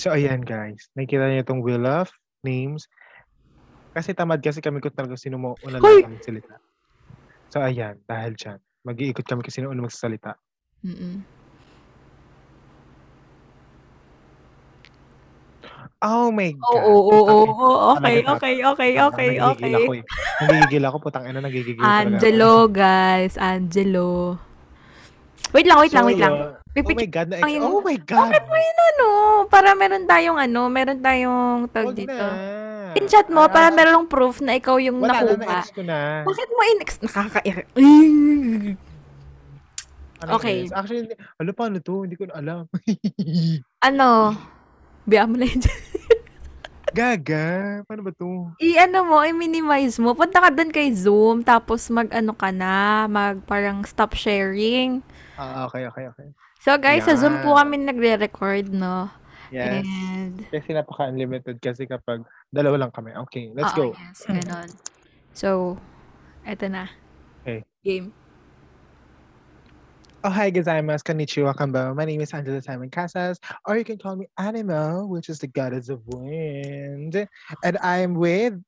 So, ayan guys. Nakikita niyo itong Wheel of Names. Kasi tamad kasi kami kung talaga sino mo una lang magsalita. So, ayan. Dahil dyan. Mag-iikot kami kasi sino una magsasalita. Mm-mm. Oh my Oo, God. oo, oo, ina. oo. Okay, okay, okay, Ah, okay, nagigigil okay. ako eh. Nagigigil ako. Putang ina, nagigigil. Angelo, guys. Angelo. Wait lang, wait lang, wait lang. Yun. Oh Pipicture my God. Na yung- oh my God. Bakit mo yun ano? Para meron tayong ano, meron tayong tag Huwag dito. na. In-chat mo, Ah, para merong proof na ikaw yung Wala na, nakuha. na-ex ko na. Bakit mo in-ex? Nakaka-ir... Ano Okay. na-ex? Actually, ano pa ano to? Hindi ko na alam. ano? Biya mo na yun. Gaga. Paano ba to? I-ano mo, i-minimize mo. Punta ka dun kay Zoom, tapos mag-ano ka na, mag parang stop sharing. Ah, okay, okay, okay. So guys, sa Zoom po kami nagre-record, no? Yes. And, Kasi napaka-unlimited kasi kapag dalawa lang kami. Okay, let's oo, go. yes, ganon. So, eto na. Okay. Game. Oh, hi, gozaimasu. Konnichiwa, kambo. My name is Angela Simon Casas, or you can call me Animo, which is the goddess of wind. And I'm with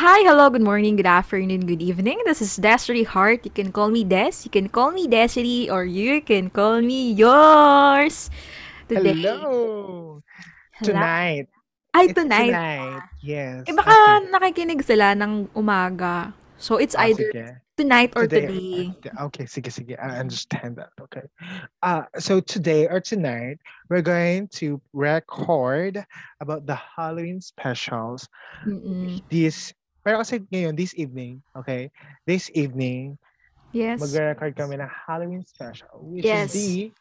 Hi, hello, good morning, good afternoon, good evening. This is Desiree Hart. You can call me Des, you can call me Desiree, or you can call me yours. Today. Hello. Hello. Tonight. Ay, It's tonight. Tonight. Yes. Eh, baka nakikinig sila ng umaga. So, it's Ah, either sige. tonight or Today, today. uh, Okay, sige, sige. I understand that. Okay. Uh, so today or tonight, we're going to record about the Halloween specials. Mm-mm. This, pero kasi ngayon, this evening, okay? This evening, Yes. magre-record kami ng Halloween special, which Yes. is the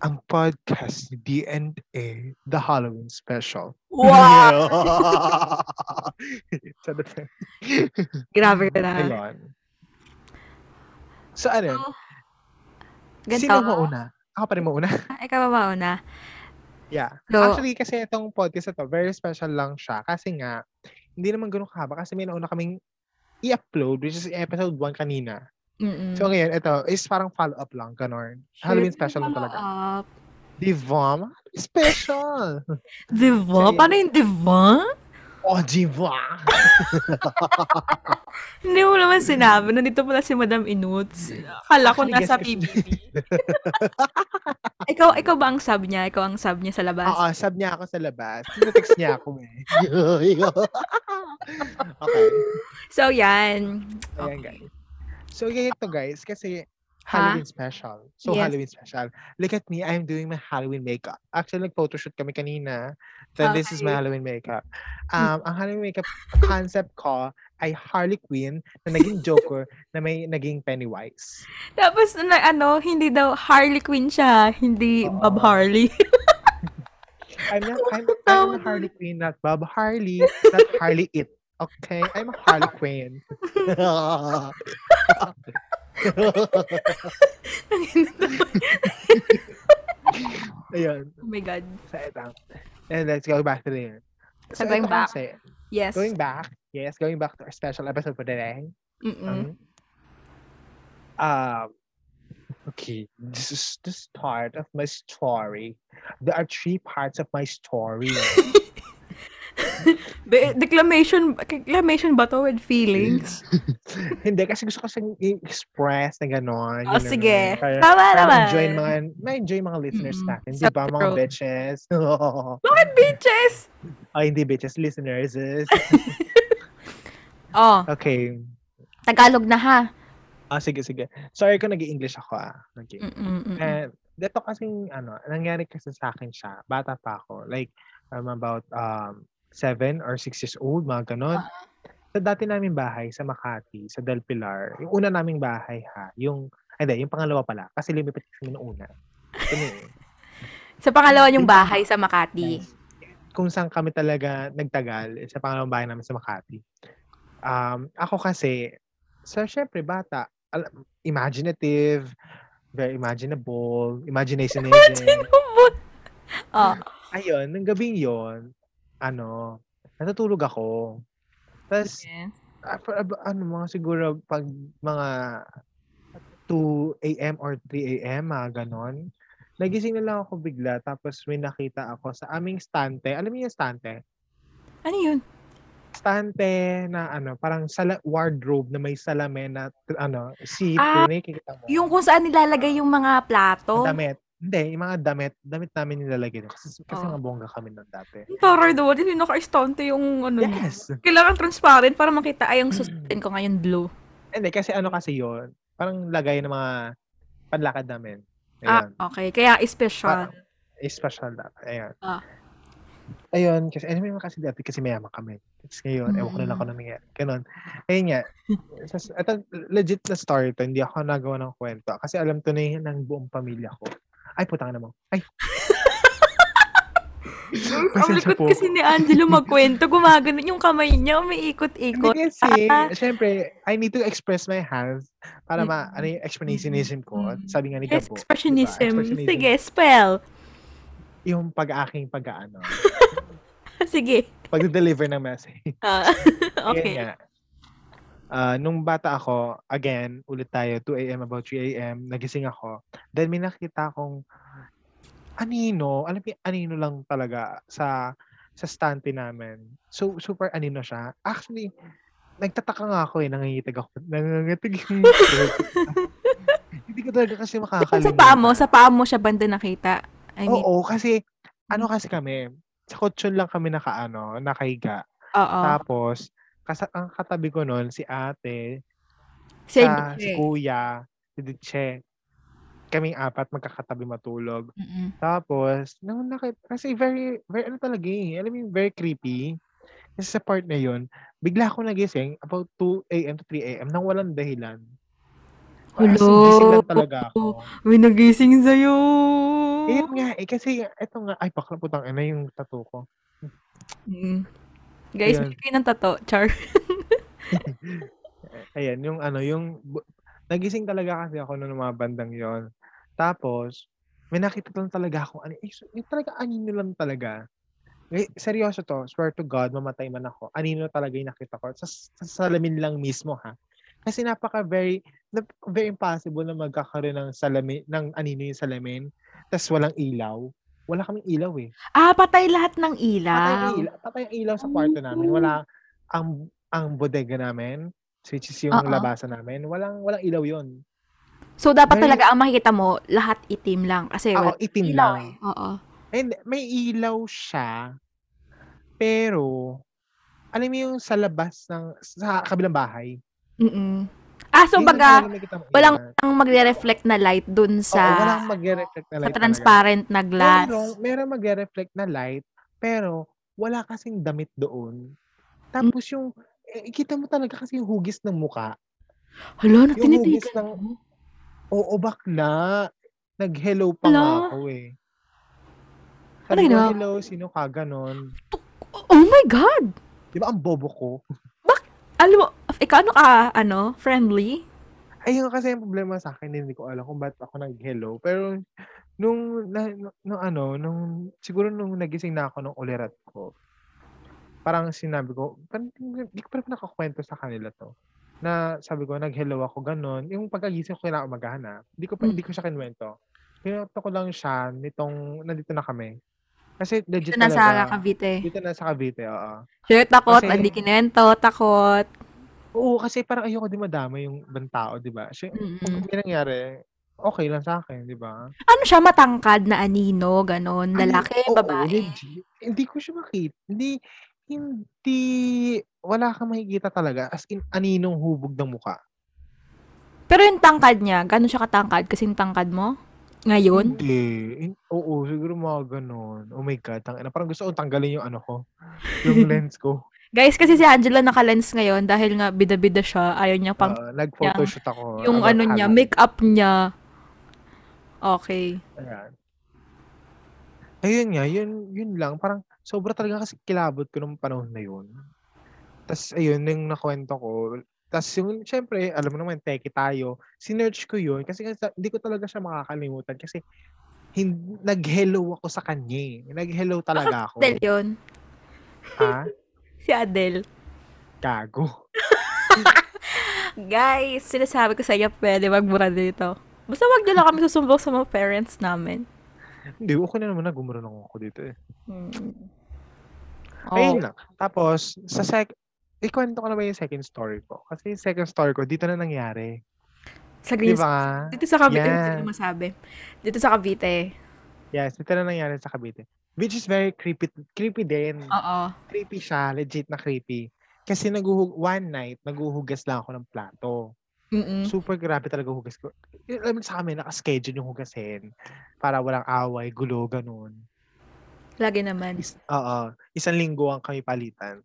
ang podcast ni D&A, the Halloween special. Wow! so, Grabe ka na. Ayun. So, ano? yun? Ganito. Sino mauna? Ako pa rin mauna? Ikaw ba mauna? Yeah. So- Actually, kasi itong podcast na to, very special lang siya. Kasi nga, hindi naman ganun kahaba. Kasi may nauna kaming i-upload, which is episode 1 kanina. Mm-mm. So ngayon, ito is parang follow-up lang, ganon. Halloween special lang talaga. Up. Diva? Special! Diva? So, Paano yung diva? Oh, diva! Hindi mo naman sinabi. Nandito pala si Madam Inuts. Akala ko nasa PBB. ikaw, ikaw ba ang sub niya? Ikaw ang sub niya sa labas? Oo, sub niya ako sa labas. Tinetext niya ako eh. okay. So, yan. Ayan, guys. So, ganito guys, kasi Ha? Halloween special. So, Yes. Halloween special. Look at me, I'm doing my Halloween makeup. Actually, nag-photoshoot kami kanina. Then, this is my Okay. Halloween makeup. Um, ang Halloween makeup concept ko ay Harley Quinn na naging Joker na may naging Pennywise. Tapos, na, ano, hindi daw Harley Quinn siya. Hindi Oo. Bob Harley. I'm not, I'm, I'm Harley Quinn, not Bob Harley, not Harley It. Okay? I'm a Harley Quinn. Ayun. oh my God. So, ito. And let's go back to the So, going ito back. kasi, Yes. Going back, yes, going back to our special episode for today. Mm-mm. Um, um, okay, this is the start of my story. There are three parts of my story. Be- declamation, declamation ba to with feelings? Hindi, kasi gusto siyang i-express na gano'n. Oh, sige. lang. Para, Tama para naman. ma-enjoy ng mga, ma-enjoy mga listeners Mm-mm. natin. Di ba, mga bitches? Bakit bitches? Ay, hindi bitches, listeners. Oh, okay. Tagalog na ha. Ah, sige, sige. Sorry kung nag-i-English ako, ah. Okay. Mm-mm-mm. And dito kasing ano, nangyari kasi sa akin siya, bata pa ako. Like, I'm about um, seven or six years old, mga ganon. Sa dati naming bahay sa Makati, sa Del Pilar, yung una naming bahay ha, yung, ay, hindi, yung pangalawa pala, kasi lumipat kami noong una. Ano Sa pangalawa yung bahay sa Makati. kung saan kami talaga nagtagal, eh, sa pangalawang bahay namin sa Makati. Um, ako kasi, so syempre bata, imaginative, very imaginable, imagination mo mo. Oh, ayun, ng gabing yon ano, natutulog ako. Tapos, yes. ah, for ab- ano, mga siguro, pag mga 2 a.m. or 3 a.m., mga ganon, nagising na lang ako bigla tapos may nakita ako sa aming stante. Alam niyo yung stante? Ano yun? Stante na ano, parang sala wardrobe na may salamin na ano, seat. Ah, Yung nakikita mo. Yung kung saan nilalagay yung mga plato. Damit. Hindi, yung mga damit. Damit namin nilalagay. doon. Kasi, kasi Oh. mga bongga kami nun dati. Taray doon, hindi naka-istante yung ano. Yes! Kailangan transparent para makita ay yung susutin ko ngayon blue. Hindi, kasi ano kasi yon Parang lagay ng mga panlakad namin. Ah, Ayun. okay. Kaya special. Special dapat. Ayun. Ah. Ayun, kasi anyway kasi dati kasi mayaman kami. Tapos ngayon, ewan ko na lang Mm. kung ano nangyari. Ganun. Ayun nga. Ito, legit na story to. Hindi ako nagawa ng kwento. Kasi alam to na yun ng buong pamilya ko. Ay, putang na mo. Ay. Ang likot po. kasi ni Angelo magkwento. Gumagano yung kamay niya, umiikot-ikot. Hindi kasi, Ah. syempre, I need to express my hands para ma, ano yung expressionism ko. Mm. Sabi nga ni Yes, Gabo. expressionism. Expressionism. Sige, spell. Yung pag-aking pag-ano. Sige. Pag-deliver ng message. Ah, Ayun okay. nga. Ah, nung bata ako, again, ulit tayo, 2 a.m. about 3 a.m., nagising ako. Then may nakita akong anino, alam mo anino lang talaga sa sa stante namin. So, super anino siya. Actually, nagtataka nga ako eh, nangangitig ako. Nangangitig yung. Hindi ko talaga kasi Sa makakalimutan. paa mo, sa paa mo siya banda nakita. I mean, Oo, kasi, ano kasi kami, sa kutsyon lang kami nakaano, nakahiga. oo. Tapos, kasa, ang katabi ko noon, si ate, Say sa, si kuya, si Diche. Kaming apat magkakatabi matulog. Mm-mm. Tapos, nung nakita, kasi very, very, ano talaga eh, alam mo yung very creepy. Kasi sa part na yun, bigla ako nagising about 2 a.m. to 3 a.m. nang walang dahilan. As in, gising lang Hello. talaga ako. May nagising sa'yo. Eh, yun nga, eh, kasi ito nga, ay, bakla putang ina yung tattoo ko. Mm. Guys, Ayun. bili kayo ng tato. Char. Ayan, yung ano, yung, nagising talaga kasi ako noong mga bandang yon Tapos, may nakita lang talaga ako, ano, eh, yung talaga anino lang talaga. Eh, seryoso to, swear to God, mamatay man ako. Anino talaga yung nakita ko. Sa, sa salamin lang mismo, ha? Kasi napaka very, very impossible na magkakaroon ng salamin, ng anino yung salamin, tas walang ilaw. Wala kaming ilaw eh. Ah, patay lahat ng Patay ilaw. ang ilaw, patay ang ilaw sa kwarto namin. Wala ang ang bodega namin, which is yung Oo. labasan namin. Walang walang ilaw 'yon. So, dapat Very- talaga ang makikita mo, lahat itim lang. Kasi Ako wala itim ilaw lang. eh. Oo. And may ilaw siya. Pero alam mo yung sa labas ng sa kabilang bahay. Mm-mm. Ah, so baga, talaga walang ang magre-reflect na light dun Oo, sa walang magre-reflect na sa light talaga. transparent na glass. Meron, meron magre-reflect na light, pero wala kasing damit doon. Tapos yung eh, kita mo talaga kasi yung hugis ng muka. Hala, na Yung hugis ng. Oo, bakla. Nag-hello pa nga Hala. ako eh. Sabi ko, hello, sino ka ganon? Oh my God! Di ba ang bobo ko? Alam mo, ikaw ano ka, ano, friendly? Ayun kasi yung problema sa akin, hindi ko alam kung ba't ako nag-hello. Pero nung, na, nung ano, nung, siguro nung nagising na ako nung ulirat ko, parang sinabi ko, parang hindi ko pa rin nakakwento sa kanila to. Na sabi ko, nag-hello ako, ganon. Yung pagkagising ko kailangan umagahan na. Hindi ko pa, Mm. hindi ko siya kinwento. Kinwento ko lang siya nitong, nandito na kami. Kasi legit Dito na sa talaga. Cavite. Dito na sa Cavite, oo. Sure, takot. Kasi- Hindi kinento, takot. Oo, kasi parang ayoko din madama yung ibang tao, di ba? Kasi Mm-mm. kung may nangyari, okay lang sa akin, di ba? Ano siya, matangkad na anino, ganon, Ano, lalaki, oo, babae. legit. Hindi ko siya makita. Hindi, hindi, wala kang makikita talaga. As in, aninong hubog ng muka. Pero yung tangkad niya, gano'n siya katangkad? Kasing tangkad mo? Ngayon? Hindi. In- oo, siguro mga ganon. Oh my God. Tang, parang gusto kong tanggalin yung ano ko. Yung lens ko. Guys, kasi si Angela naka-lens ngayon dahil nga bida-bida siya. Ayaw niya pang Uh, nag-photoshoot ako. yung ano niya, make-up niya. Okay. Ayan. Ayun nga, yun, yun lang. Parang sobra talaga kasi kilabot ko nung panahon na yun. Tapos ayun, yung nakwento ko. Tapos yung, syempre, alam mo naman, teki tayo. Sinerch ko yun kasi, kasi hindi ko talaga siya makakalimutan kasi hin- nag-hello ako sa kanya eh. Nag-hello talaga ako. Adele yun. Ha? Si Adele. Gago. Guys, sinasabi ko sa iyo, pwede magbura dito. Basta wag niyo lang kami susumbong sa mga parents namin. Hindi, okey na naman na marunong ako dito, eh. Mm. Ayun Oh. lang. Tapos sa sec ikuwento ko na ba yung second story ko? Kasi yung second story ko dito na nangyari. Sa 'Di Greens ba? dito sa Cavite Yan. na masabi. Dito sa Cavite. Yes, dito na nangyari sa Cavite. Which is very creepy creepy din. Oo. Creepy siya, legit na creepy. Kasi naghuhug one night, naghuhugas lang ako ng plato. Mm. Super grabe talaga hugas ko. Alam mo sa amin naka-schedule yung hugasin para walang away, gulo, gano'n. Lagi naman. Is oo, isang linggo ang kami palitan.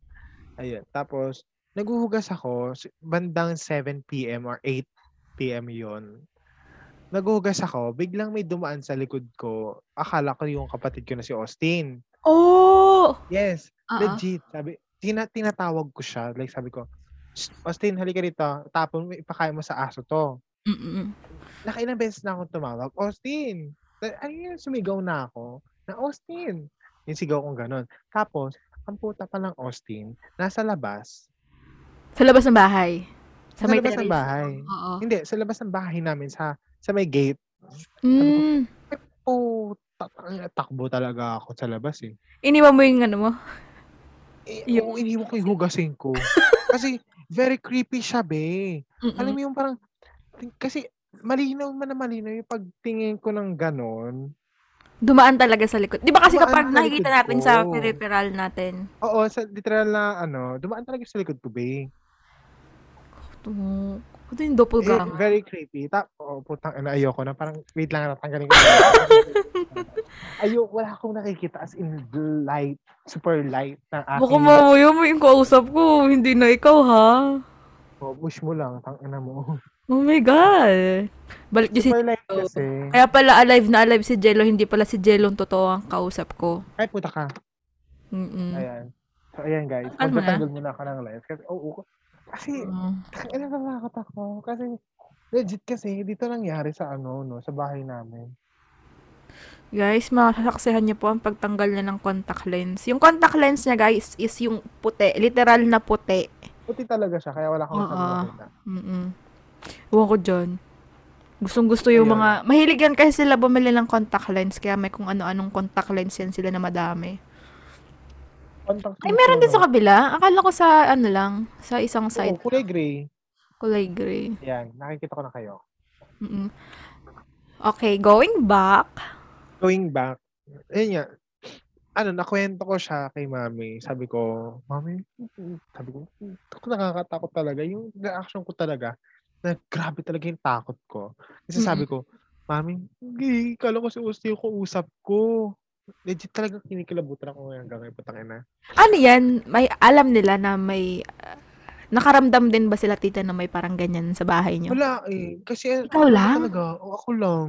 Ayun, tapos naghuhugas ako bandang 7 PM or 8 PM yun. Naghuhugas ako, biglang may dumaan sa likod ko. Akala ko yung kapatid ko na si Austin. Oh! Yes, Oo. legit. Sabi tina tinatawag ko siya, like sabi ko, "Shh, Austin halika rito, tapon mo, ipakain mo sa aso 'to." Mm. Nakailang beses na akong tumawag, "Austin!" Ano yun, sumigaw na ako na, "Austin!" Yung sigaw kong gano'n. Tapos ang puta pa ng Austin, nasa labas. Sa labas ng bahay? Sa Sa labas ng bahay. Oo. Hindi, sa labas ng bahay namin sa sa may gate. Sabi ko, Hmm. "Ay puta, takbo talaga ako sa labas, eh." Iniwan mo yung ano mo? Eh, Yung oo, iniwan ko yung hugasin ko. Kasi very creepy siya, be. Alam Mm. mo yung parang kasi malinaw man na malinaw yung pagtingin ko ng gano'n. Dumaan talaga sa likod. 'Di ba kasi Dumaan kapag sa nakikita natin sa ko. peripheral natin Oo, sa literal na ano, dumaan talaga sa likod ko, be. Oh, ano yung Eh, doppelganger? very creepy. Ta oo, putang ina, ayoko na. Parang wait lang, tatanggalin ko. Ayo wala akong nakikita as in light, super light ng Baka aking mamaya may kausap ko, hindi na ikaw ha? oh, push mo lang, tangina mo. Oh my God! Balik niyo si Jello. Kaya pala alive na alive si Jello, hindi pala si Jello ang totoo ang kausap ko. Ay, puta ka. Mm-mm. Ayan. So, ayan guys. Ano na? Magtatanggal muna ako ng live. Kasi, oo. Kasi, Mm. ano natatakot ako. Kasi, legit kasi, dito nangyari sa ano, no, sa bahay namin. Guys, masasaksihan niyo po ang pagtanggal niya ng contact lens. Yung contact lens niya, guys, is yung puti. Literal na puti. Puti talaga siya, kaya wala Oo. masyadong makita. Mm-mm. Ewan ko dyan. Gustong gusto yung Ayun. mga... Mahilig yan kasi sila bumili ng contact lens. Kaya may kung ano-anong contact lens yan sila na madami. Contact Ay, meron din sa kabila. Akala ko sa ano lang. Sa isang Oo, side. kulay gray. Kulay gray. Yan, nakikita ko na kayo. Mm-mm. Okay, going back. Going back, ayun nga, ano, nakwento ko siya kay mami. Sabi ko, mami, sabi ko, ako nakakatakot talaga. Yung reaction ko talaga, na grabe talaga yung takot ko. Kasi sabi ko, mami, hindi, kala ko si Usti yung kausap ko. Legit talaga kinikilabutan ako ngayon hanggang ngayon, putang ina. Ano yan? May alam nila na may... uh, nakaramdam din ba sila tita na may parang ganyan sa bahay niyo? Wala eh. Kasi Ikaw ano lang? talaga, o ako lang.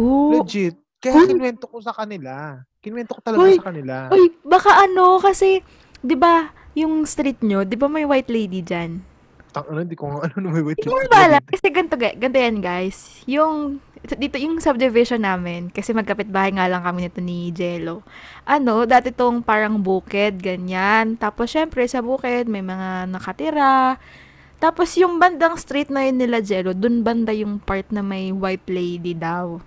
Who? Legit. Kaya Uy! kinwento ko sa kanila. Kinwento ko talaga Uy! sa kanila. Uy, baka ano, kasi, di ba, yung street nyo, di ba may white lady dyan? Tang ano, hindi ko nga ano may wait. Hindi mo ba alam? Kasi ganito, ga- ganito yan, guys. Yung, dito, yung subdivision namin, kasi magkapit bahay nga lang kami nito ni Jello. Ano, dati tong parang bukid, ganyan. Tapos, syempre, sa bukid, may mga nakatira. Tapos, yung bandang street na yun nila Jello, dun banda yung part na may white lady daw.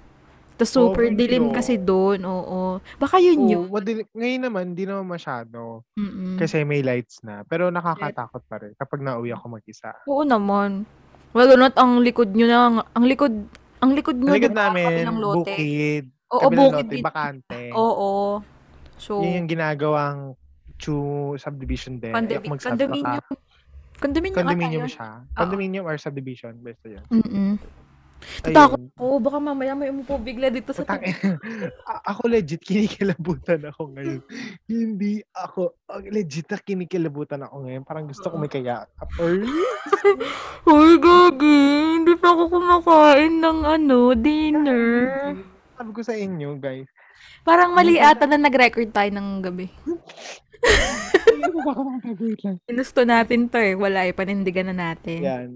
Tapos, super Oh, dilim no. kasi doon, oo. Baka yun yun. Oo, madali- ngayon naman, hindi naman masyado. Mm-mm. Kasi may lights na. Pero nakakatakot pa rin kapag nauwi ako mag-isa. Oo naman. Well, not ang likod nyo na, ang likod, ang likod nyo, Sa likod di ba, namin, kabilang lote. bukid. Oo, kabilang bukid lote, bakante. Oo. So, Yun yung ginagawang chu subdivision din. Condomi- magsabi condominium. condominium, Condominium siya. Condominium or subdivision. Basta yun. Mm-mm. Tatakot po. Baka mamaya may umupo bigla dito sa. A- ako legit kinikilabutan ako ngayon. Hindi ako legit na kinikilabutan ako ngayon. Parang gusto ko may kaya. Or Uy, gagi. Hindi pa ako kumakain ng ano, dinner. sabi ko sa inyo, guys. Parang mali ata na nag-record tayo ng gabi. Ako. Inusto natin to eh. Wala eh. Panindigan na natin. Yan.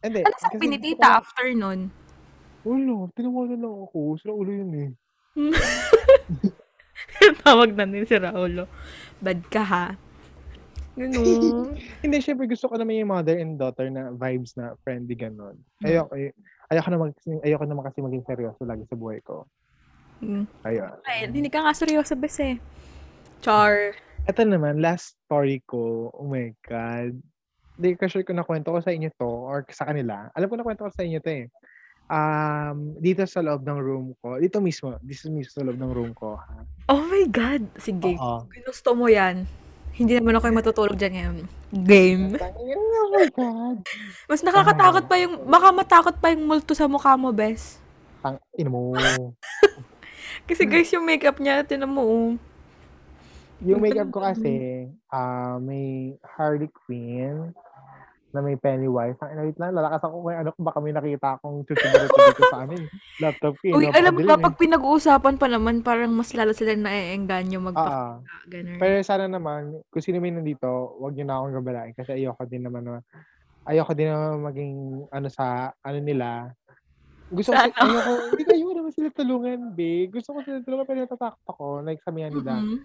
Hindi. Ano sabi ni tita after nun? Ulo, tinawanan lang ako. Sila ulo yun eh. Tawag na din si Raulo. Bad ka ha. Ganun. Hindi, syempre gusto ko naman yung mother and daughter na vibes na friendly ganon. Mm. Ayoko, ay- ayoko naman, kasi- ayoko naman kasi maging seryoso lagi sa buhay ko. Mm. Ayun. Ay, hindi ka nga seryoso, bes eh. Char. Ito naman, last story ko. Oh my God. Hindi ko sure kung nakwento ko sa inyo to or sa kanila. Alam ko nakwento ko sa inyo to eh. Um, dito sa loob ng room ko. Dito mismo. Is mismo sa loob ng room ko. Ha? Oh my God. Sige. Oo. Ginusto mo yan. Hindi naman ako yung matutulog dyan ngayon. Game. Oh my God. Mas nakakatakot pa yung, baka matakot pa yung multo sa mukha mo, bes. Tang, ino mo. Kasi guys, yung makeup niya, tinan mo, oh. Yung makeup ko kasi, ah may Harley Quinn na may Pennywise. Ang ina, wait lang, lalakas ako kung ano, baka may nakita akong chuchuburit dito sa amin. Laptop ko. Uy, alam mo ba, pag pinag-uusapan pa naman, parang mas lalo sila naeengganyo eh. magpaka. Ah, Ganun. pero sana naman, kung sino may nandito, wag niyo na akong gabalain kasi ayoko din naman na, ayoko din naman maging ano sa, ano nila. Gusto ko, ayoko, hindi kayo naman sila tulungan, be. Gusto ko sila tulungan, pero natatakot ako. Like, sabihan nila, Mhm.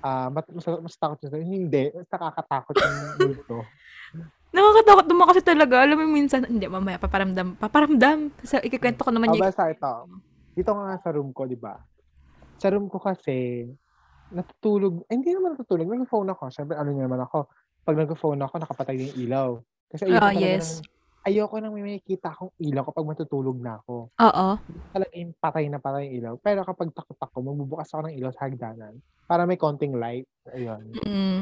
ah, mas, mas, mas takot sila. Hindi, mas nakakatakot yung multo. Nakakatakot naman kasi talaga. Alam mo, minsan, hindi, mamaya, paparamdam. Paparamdam. Sa, ikikwento ko naman Ah, yung... basta ito. Dito nga sa room ko, di ba? Sa room ko kasi, natutulog, eh, hindi naman natutulog, nag-phone ako. Siyempre, ano naman ako, pag nag-phone ako, nakapatay yung ilaw. Kasi ayoko talaga yes. ng, ayoko nang may makikita akong ilaw kapag matutulog na ako. Oo. Talaga yung patay na patay yung ilaw. Pero kapag takot ako, magbubukas ako ng ilaw sa hagdanan para may konting light. Ayun. Mm.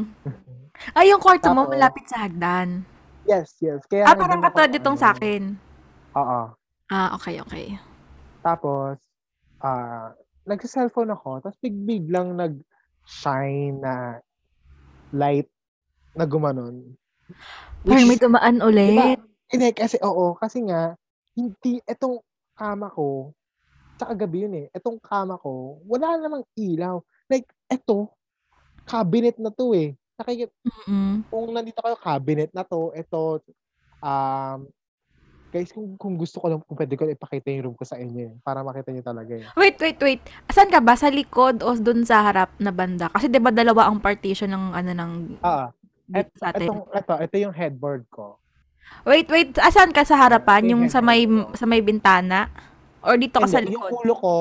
Ay, yung kwarto mo, malapit sa hagdan. Yes, yes. Kaya Ah, parang katulad itong sa akin. Oo. Ah, okay, okay. Tapos, ah, nagsa-cellphone ako, tapos big-big lang nag-shine na light na gumanon. Parang may dumaan ulit. Diba? Hindi, kasi oo, kasi nga, hindi, etong kama ko, sa gabi yun eh, etong kama ko, wala namang ilaw. Like, eto, cabinet na to eh. Nakikita, Mm-mm. kung nandito kayo, cabinet na to, eto, um, guys, kung, kung gusto ko lang, kung pwede ko ipakita yung room ko sa inyo eh, para makita niyo talaga eh. Wait, wait, wait. Saan ka ba? Sa likod o dun sa harap na banda? Kasi 'di ba dalawa ang partition ng ano ng Ah, dito sa atin. etong, eto, ito yung headboard ko. Wait, wait. Asan ka sa harapan? Ito yung sa may sa may bintana? Or dito ka sa Hindi, yung likod? ulo ko,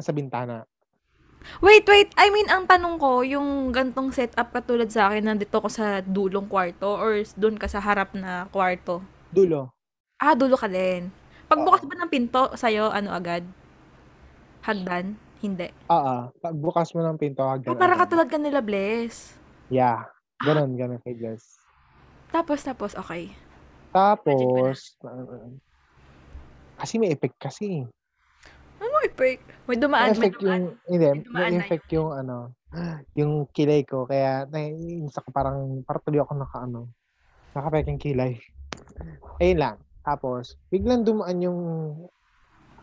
nasa bintana. Wait, wait. I mean, ang tanong ko, yung gantong setup katulad sa akin, nandito ko sa dulong kwarto or doon ka sa harap na kwarto? Dulo. Ah, dulo ka din. Pagbukas Oo. ba ng pinto sa'yo, ano agad? Hagdan? Hindi. Ah, ah. Pagbukas mo ng pinto, hagdan. Ah, agad. katulad ka nila, Bless. Yeah. Ganon, ganon kay Jess. Tapos, tapos, okay. Tapos, uh, kasi may effect kasi. Ano effect? May May dumaan, may effect dumaan. yung, hindi, May dumaan may effect yung ano, yung kilay ko. Kaya, naiinis ako parang, parang tuloy ako naka ano, nakapek yung kilay. Ayun lang. Tapos, biglang dumaan yung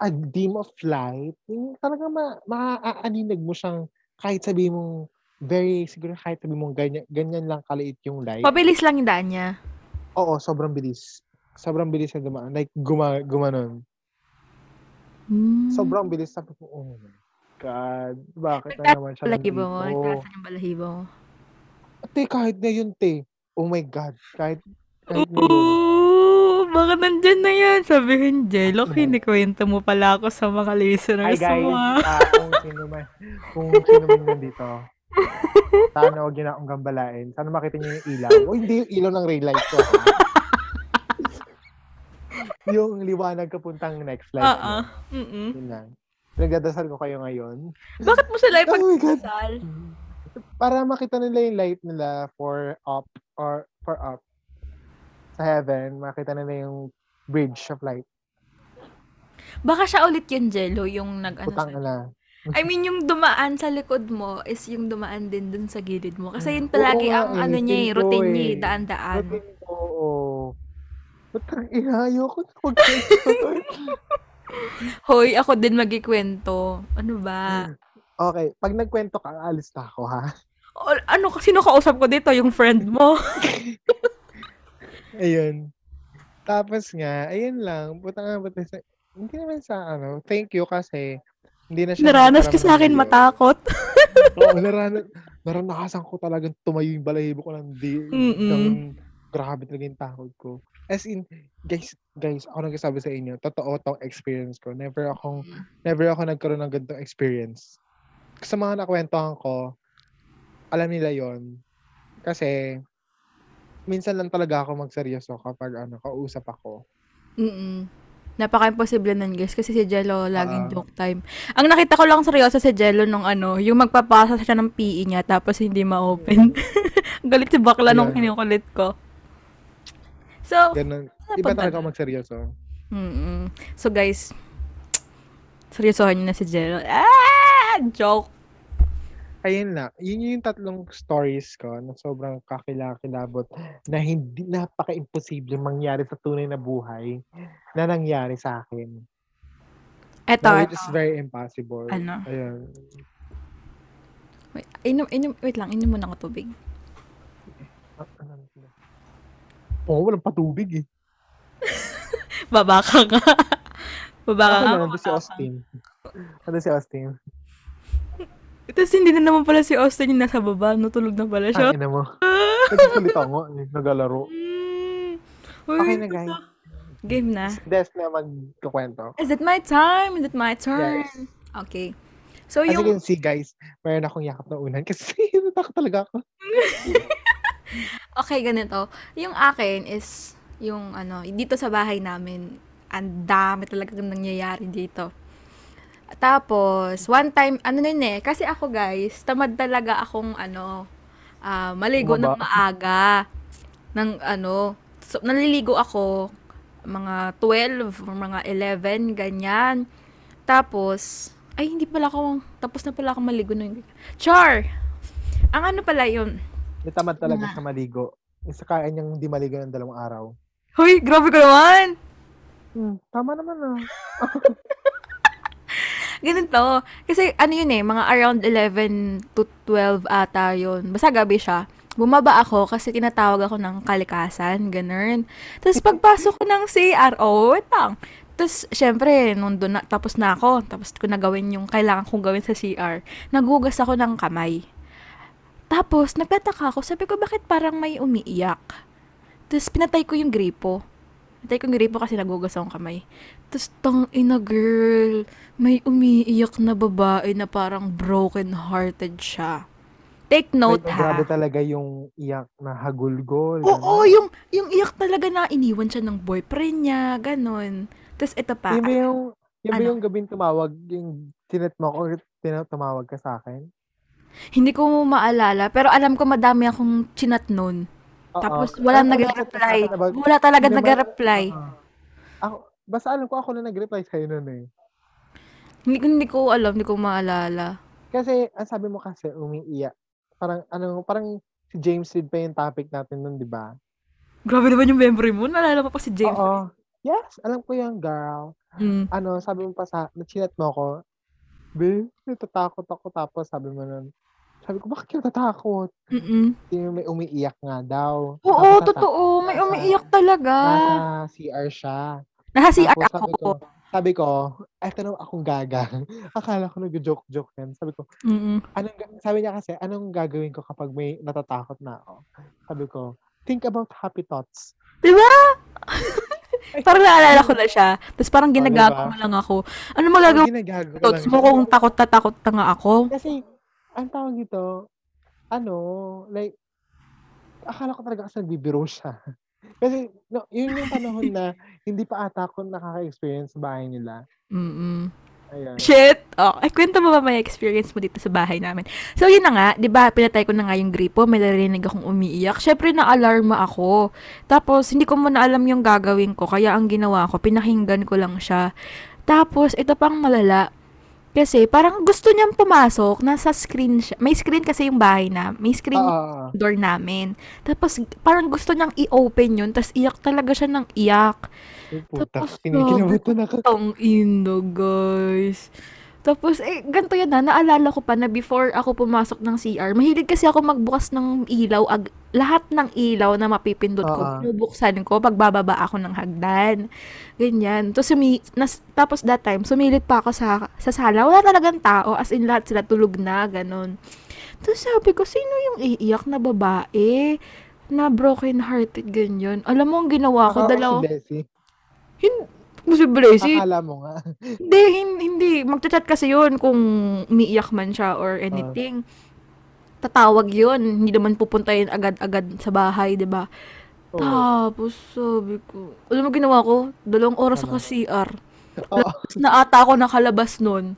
a beam of light. Yung talagang ma, maaaninag mo siyang kahit sabi mong very, siguro kahit sabi mong ganyan, ganyan lang kaliit yung light. Mabilis lang yung daan niya. Oo, sobrang bilis. Sobrang bilis na dumaan. Like, guma, gumanon. Hmm. Sobrang bilis. Sabi ko, oh my God. Bakit na naman siya Balahibo mo. nandito? Nagtaasan yung balahibo mo. Te, kahit na yun, te. Oh my God. Kahit, kahit na yun. Baka nandyan na yan. Sabihin, Jello, kinikwento mo pala ako sa mga Hi listeners guys. mo. ah. Ah, kung sino man, kung sino man nandito. Sana huwag na akong gambalain. Sana makita niyo yung ilaw. O hindi yung ilaw ng rail light ko. Ha? Yung liwanag kapuntang next light. Oo. Mm-mm. Yun lang. Nagdadasal ko kayo ngayon. Bakit mo sila Oh ipagdasal? Para makita nila yung light nila for up or for up sa heaven, makita nila yung bridge of light. Baka siya ulit yung Jello, yung nag ano Putang sa- na. I mean, yung dumaan sa likod mo is yung dumaan din dun sa gilid mo. Kasi yun Oo palagi nga ang eh, ano niya eh, routine niya eh. eh, daan-daan. Routine ko, oo. Putang ina, ayoko na mag Hoy, ako din magikwento. Ano ba? Okay, pag nagkwento ka, alis na ako, ha? O, ano, sino kausap ko dito? Yung friend mo? Ayun. Tapos nga, ayun lang. Puta nga, puta sa... Hindi naman sa ano, thank you kasi hindi na siya Naranas ka sa akin nakaramdam matakot. Oo, narana, naranasan ko talagang tumayo yung balahibo ko ng di, Mm-mm. ng grabe talaga yung takot ko. As in, guys, guys, ako nagsasabi sa inyo, totoo tong experience ko. Never akong, never ako nagkaroon ng ganitong experience. Sa mga nakwentuhan ko, alam nila yon Kasi, minsan lang talaga ako magseryoso kapag ano, kausap ako. Mm. Napaka-imposible nun, guys. Kasi si Jello, laging Ah. joke time. Ang nakita ko lang seryoso si Jello nung ano, yung magpapasa siya ng PE niya tapos hindi ma-open. Galit si bakla nung Yeah. kinukulit ko. So, Ganun. Ano Iba talaga magseryoso. mm So, guys, seryosohan niyo na si Jello. Ah! Joke. Ayun na. Yun yung tatlong stories ko na sobrang kakilakilabot na hindi napaka-imposible mangyari sa tunay na buhay na nangyari sa akin. Eto, which is very impossible. Ano? Ayun. Wait, inom, inom, wait lang, inom muna ako tubig. Ah, ano Oo, walang patubig eh. Baba ka nga. Baba ka nandun si Austin. Nandun si Austin. Tapos hindi na naman pala si Austin yung nasa baba, no? Tulog na pala siya. Ina mo. Nagsusulit ako eh. Nagalaro. Mm. Uy, Okay na guys. Game na. Si Des na magkukwento. Is it my time? Is it my turn? Yes. Okay. So, As you yung... can see guys, mayroon akong yakap na unan kasi natakot talaga ako. Okay, ganito. Yung akin is, yung ano, dito sa bahay namin, ang dami talagang nangyayari dito. Tapos, one time, ano nun eh, kasi ako guys, tamad talaga akong ano, ah, maligo ng Bumaba. maaga. Ng ano, so, naliligo ako, mga 12, or mga 11, ganyan. Tapos, ay, hindi pala ako, tapos na pala ako maligo nun. Char! Ang ano pala yun, May tamad talaga siya maligo. Isa kaya niyang hindi maligo ng dalawang araw. Hoy, grabe ka naman! Hmm, tama naman ah. Ganito. Kasi ano yun eh, mga around 11 to 12 ata yun. Basta gabi siya. Bumaba ako kasi tinatawag ako ng kalikasan, ganun. Tapos pagpasok ko ng CR, oh, wait lang. Tapos, syempre, nung doon na, tapos na ako. Tapos ko na gawin yung kailangan kong gawin sa CR. Nagugas ako ng kamay. Tapos, nagtataka ako. Sabi ko, bakit parang may umiiyak? Tapos, pinatay ko yung gripo. Pinatay ko yung gripo kasi nagugas akong kamay. Tapos, tang ina girl, may umiiyak na babae na parang broken-hearted siya. Take note ha. grabe talaga yung iyak na hagulgol. Oo, ganun. yung, yung iyak talaga na iniwan siya ng boyfriend niya, ganon. Tapos ito pa, ba yung, yun ba Ano? yung gabing tumawag, yung tinet mo ko, tumawag ka sa akin? Hindi ko maalala, pero alam ko madami akong chinat. Oo. Tapos walang Ano- ano nag-reply. sa about- Wala talaga Hindi, ma- nag-reply. Oo. Ako, basta alam ko ako na nag-reply sa'yo nun eh. Hindi, ko- hindi ko alam, hindi ko maalala. Kasi, ang sabi mo kasi, umiiyak. Parang, ano, parang si James Reid pa yung topic natin nun, di ba? Grabe naman yung memory mo. Naalala mo pa si James. Oo. Yes, alam ko yung girl. Mm. Ano, sabi mo pa sa, na-chinat mo ako, Be, natatakot ako. Tapos sabi mo nun, sabi ko, bakit ka natatakot? Mm-mm. May umiiyak nga daw. Oo, Tapos totoo. May umiiyak talaga. Nasa CR siya. Nasa CR Tapos ako. sabi ko, sabi ko, eto na akong gaga. Akala ko nag-joke-joke yan. Sabi ko, Mm-mm. anong, sabi niya kasi, anong gagawin ko kapag may natatakot na ako? Sabi ko, think about happy thoughts. Diba? parang naalala ko na siya. Tapos parang Oh, ginagago diba? mo lang ako. Ano magagawa ginagago thoughts mo kung takot na takot na nga ako? Kasi, ang tawag dito, ano, like, akala ko talaga kasi nagbibiro siya. Kasi, no, yun yung panahon na hindi pa ata ako nakaka-experience sa bahay nila. Mm-mm. Ayan. Shit! Oh, ay, kwento mo ba may experience mo dito sa bahay namin? So, yun na nga, di ba, pinatay ko na nga yung gripo, may narinig akong umiiyak. Syempre, na-alarma ako. Tapos, hindi ko muna alam yung gagawin ko, kaya ang ginawa ko, pinakinggan ko lang siya. Tapos, ito pang malala. Kasi, parang gusto niyang pumasok, nasa screen siya. May screen kasi yung bahay na, may screen Oo. door namin. Tapos, parang gusto niyang i-open yun, tapos iyak talaga siya ng iyak. Puta, Tapos, kinikilabutan ako. Tang ino, guys. Tapos, eh, ganito yan na, naalala ko pa na before ako pumasok ng CR, mahilig kasi ako magbukas ng ilaw, ag- lahat ng ilaw na mapipindot ko, Oo. binubuksan ko pag bababa ako ng hagdan. Ganyan. Tapos, sumi- nas- tapos that time, sumilit pa ako sa, sa sala, wala talagang tao, as in lahat sila tulog na, ganun. Tapos sabi ko, sino yung iiyak na babae? na broken hearted ganyan. Alam mo ang ginawa ko si dalawa Desi. hin posible si Akala mo nga. hindi hin hindi magcha-chat kasi yun kung umiiyak man siya or Ah. anything. Tatawag yun, hindi naman pupunta yun agad-agad sa bahay, 'di ba? Oo. Tapos sabi ko, alam mo ginawa ko? Dalawang oras ako Ano? sa CR. Tapos na ata ako nakalabas nun.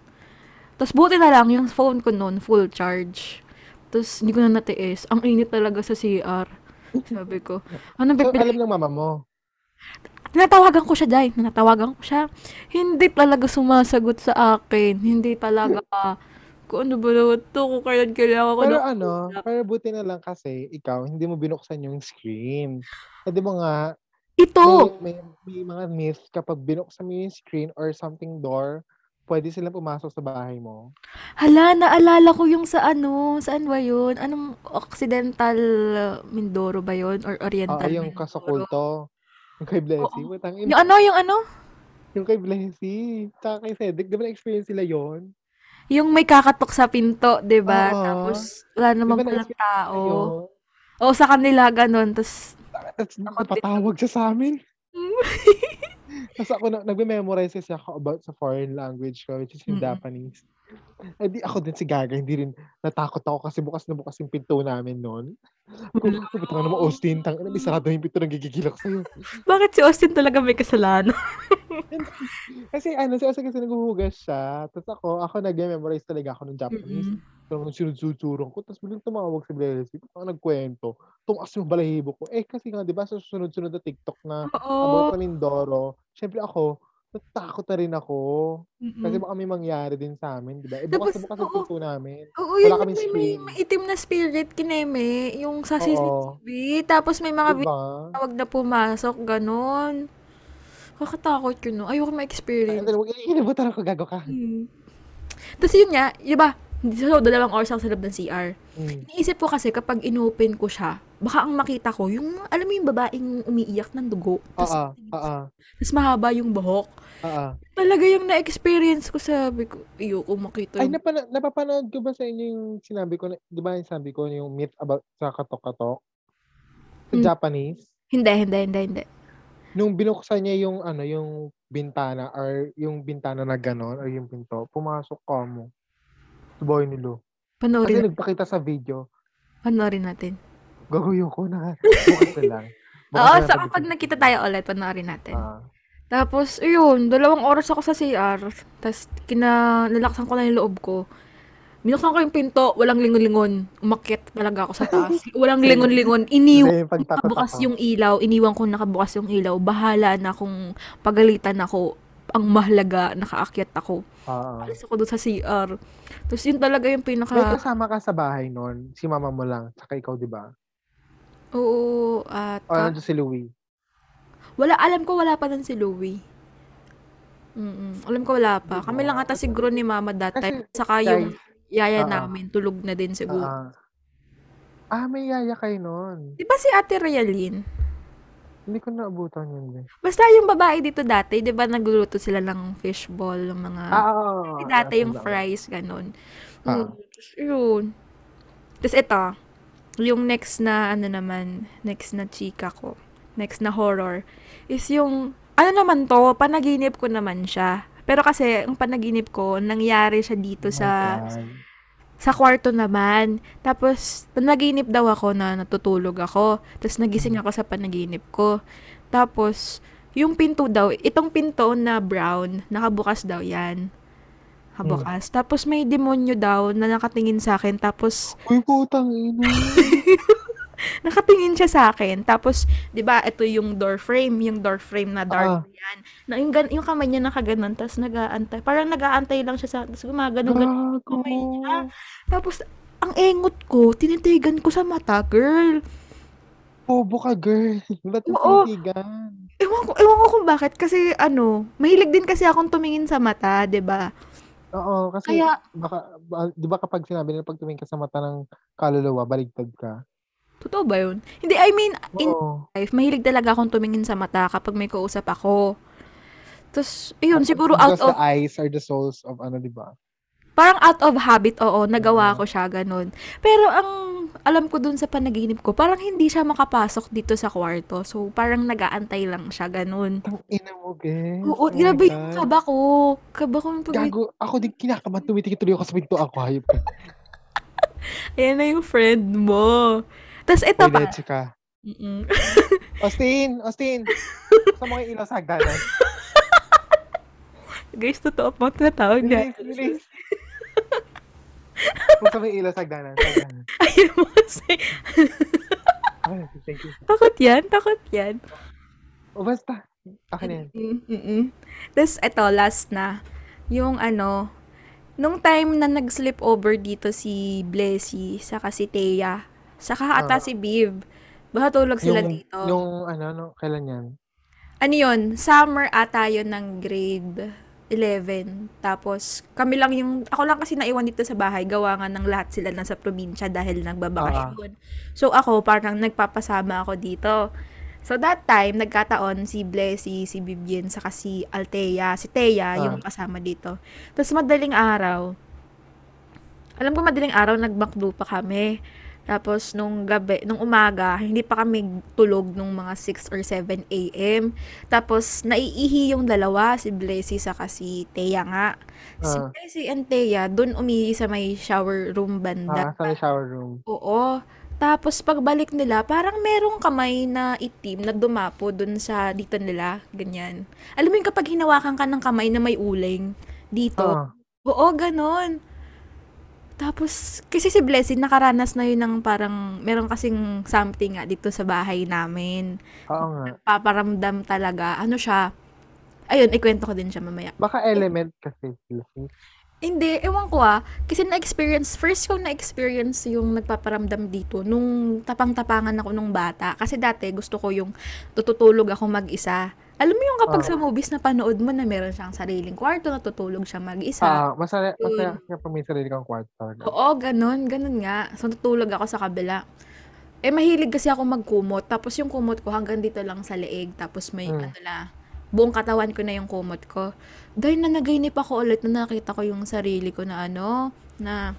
Tapos buti na lang yung phone ko nun, full charge. Tapos hindi ko na natiis. Ang init talaga sa CR. Sabi ko, anong So, pipili? alam ng mama mo. Tinatawagan ko siya, Jai. Tinatawagan ko siya. Hindi talaga sumasagot sa akin. Hindi talaga, kung ano ba naman to, kung kailan kailangan ko Pero na ano, pero buti na lang kasi ikaw, hindi mo binuksan yung screen. Eh, di nga, Ito! may, may, may mga myth kapag binuksan mo yung screen or something door, pwede silang pumasok sa bahay mo. Hala, naalala ko yung sa ano, saan ba yun? Anong Occidental Mindoro ba yun? Or Oo, Oriental yung Mindoro? kasakulto. Yung kay Blessy. Oo. Putang Yung ano, yung ano? Yung kay Blessy. Tsaka kay Cedric. Di ba na-experience sila yon? Yung may kakatok sa pinto, 'di ba? Oo. Tapos wala naman ba palang na-experience tao. Oo, sa kanila ganun. Tapos Tapos napatawag siya sa amin. Tapos ako, na, nagme-memorize kasi ako about sa foreign language ko, which is yung Mm. Japanese. Eh di ako din si Gaga, hindi rin natakot ako kasi bukas na bukas yung pinto namin noon. Hala. sabi ko naman, Austin, tang may sarado yung pinto, nagigigil ako sa'yo. Bakit si Austin talaga may kasalanan? kasi ano, si Austin kasi naghuhugas siya. Tapos ako, ako nag-memorize talaga ako ng Japanese. Mm. So, nung sinudsurong ko, tapos biglang tumawag si Blessy. Ako nagkwento. Tumaas yung balahibo ko. Eh, kasi nga, di ba, sa susunod-sunod na TikTok na about Oo. sa Mindoro, syempre ako, natakot na rin ako. Kasi Mm. baka may mangyari din sa amin, di ba? Eh, Tapos, bukas na bukas oo. pinto namin. Oo, Wala yun yung kaming may, may maitim na spirit, kineme. Yung sa. CCTV. Tapos may mga Di ba? tawag na pumasok, ganun. Kakatakot yun, no? Ayoko Ay, ma-experience. ano, inibutan ako, gago ka. Hmm. Tapos yun nga, di ba, so, dalawang oras ako sa loob ng CR. Mm. Iniisip ko kasi kapag inopen ko siya, baka ang makita ko, yung, alam mo yung babaeng umiiyak ng dugo, Oo, oo, tapos mahaba yung buhok. oo. Talaga yung na-experience ko, sabi ko, ayoko makita Ay, yung... napana- napapanood ko ba sa inyo yung sinabi ko, na, di ba yung sabi ko yung myth about sa katok-katok? Sa Hmm. Japanese? Hindi, hindi, hindi, hindi. Nung binuksan niya yung ano, yung bintana or yung bintana na ganon or yung pinto, pumasok ka mo. Sa bahay nilo. Kasi Panoorin, nagpakita sa video, panoorin natin. gagawin ko na. Bukas na lang. Bukas Oo, na sa pag- kapag nakita tayo ulit, panoorin natin. Ah. Tapos, ayun, dalawang oras ako sa CR. Tapos, kina, nalaksan ko na yung loob ko. Binuksan ko yung pinto, walang lingon-lingon. Umakyat talaga ako sa taas. Walang lingon-lingon. Iniwan pagtakot nakabukas yung ilaw. Iniwan ko nakabukas yung ilaw. Bahala na kung pagalitan ako. Ang mahalaga, nakaakyat ako. Oo. Alis ako doon sa CR. Tapos yun talaga yung May pinaka... kasama ka sa bahay noon, si mama mo lang, saka ikaw, di ba? Oo, at... O nandun si Louie. Wala, alam ko wala pa nun si Louie. Mm alam ko wala pa. Kami lang ata siguro ni mama that time. Kasi, Saka yung yaya Oo. namin, tulog na din siguro. ah, ah, may yaya kayo noon. Di ba si Ate Realin? Hindi ko naabutan yun. Eh. Basta yung babae dito dati, di ba nagluluto sila ng fishball, ng mga... Ah, oo. oo, oo. dati yung fries, ganun. Ah. Mm, tapos yun. Tapos ito, yung next na, ano naman, next na chika ko, next na horror, is yung, ano naman to, panaginip ko naman siya. Pero kasi, ang panaginip ko, nangyari siya dito Oh sa, God. Sa kwarto naman. Tapos, panaginip daw ako na natutulog ako. Tapos, nagising Mm. ako sa panaginip ko. Tapos, yung pinto daw, itong pinto na brown, nakabukas daw yan. Nakabukas. Tapos, may demonyo daw na nakatingin sa akin. Tapos, Uy, putang ina. nakatingin siya sa akin. Tapos, di ba, ito yung door frame. Yung door frame na dark Ah. yan. Na, yung, gan- yung kamay niya nakaganon. Tapos, nag-aantay. Parang nag-aantay lang siya sa, tapos gumaganon ganon Gago. kamay niya. Tapos, ang engot ko, tinitigan ko sa mata, girl. Bobo ka, girl. Ba't mo tinitigan? Ewan ko, ewan ko kung bakit. Kasi, ano, mahilig din kasi akong tumingin sa mata, 'di ba Oo, kasi Kaya, baka, ba- di ba kapag sinabi nila pag tumingin ka sa mata ng kaluluwa, baligtad ka? Totoo ba yun? Hindi, I mean, in Oo. life, mahilig talaga akong tumingin sa mata kapag may kausap ako. Tapos, yun, siguro Because out of, the eyes are the souls of ano, di ba? parang out of habit, oo, nagawa Oo. ko siya, ganun. Pero, ang alam ko dun sa panaginip ko, parang hindi siya makapasok dito sa kwarto. So, parang nag-aantay lang siya, ganun. Tangina mo, Bes. Oo, Oh grabe yung kaba ko. Kaba ko yung pag... Gago, ako din kinakabahan. Tumitikit tuloy ako sa pinto. Ako, hayop ka. Ayan na yung friend mo. Tapos ito pa. Letsi ka. Mm-mm. Austin! Austin! Sa mga ilaw sa hagdanan. Guys, totoo po tinatawag niya. Bilis, bilis. Sa may ilaw sa hagdanan. sa. Ayun mo kasi. Ay, thank you. Takot yan, takot yan. O basta. Akin yan. Mm-mm. Tapos ito, last na. Yung ano, nung time na nag-sleep over dito si Blessy, saka si Thea, saka ata Ah. si Viv, baka tulog sila Yung, dito. yung ano, no, kailan yan? ano yun, summer ata yun ng grade 11. Tapos, kami lang yung, ako lang kasi naiwan dito sa bahay, gawa nga ng lahat sila nasa probinsya dahil nagbabakasyon. So, ako, parang nagpapasama ako dito. So, that time, nagkataon si Blessy, si Vivian, saka si Althea, si Thea, Ah. yung kasama dito. Tapos, madaling araw, alam ko madaling araw, nagmakdo pa kami. Tapos, nung gabi, nung umaga, hindi pa kami tulog nung mga 6 or 7 a.m. Tapos, naiihi yung dalawa, si Blessy saka si Thea nga. Si Ah. Blessy and Thea, dun umihi sa may shower room banda. Ah, sa may shower room. Oo. Tapos, pagbalik nila, parang merong kamay na itim na dumapo dun sa dito nila. Ganyan. Alam mo yung kapag hinawakan ka ng kamay na may uling dito. Ah. Oo, ganon. Tapos, kasi si Blessing, nakaranas na yun ng parang, meron kasing something nga dito sa bahay namin. Oo nga. Paparamdam talaga. Ano siya? Ayun, ikwento ko din siya mamaya. Baka element kasi. Blessing. Hindi, ewan ko ah. Kasi na-experience, first ko na-experience yung nagpaparamdam dito nung tapang-tapangan ako nung bata. Kasi dati gusto ko yung tututulog ako mag-isa. Alam mo yung kapag Ah. sa movies na panood mo na meron siyang sariling kwarto, natutulog siya mag-isa. Ah, masaya, masaya Yun. kaya pag may sarili kang kwarto talaga. Oo, ganun, ganun nga. So, tutulog ako sa kabila. Eh, mahilig kasi ako magkumot. Tapos yung kumot ko hanggang dito lang sa leeg. Tapos may, Mm. ano na, buong katawan ko na yung kumot ko. Dahil na nagainip ako ulit na nakita ko yung sarili ko na ano, na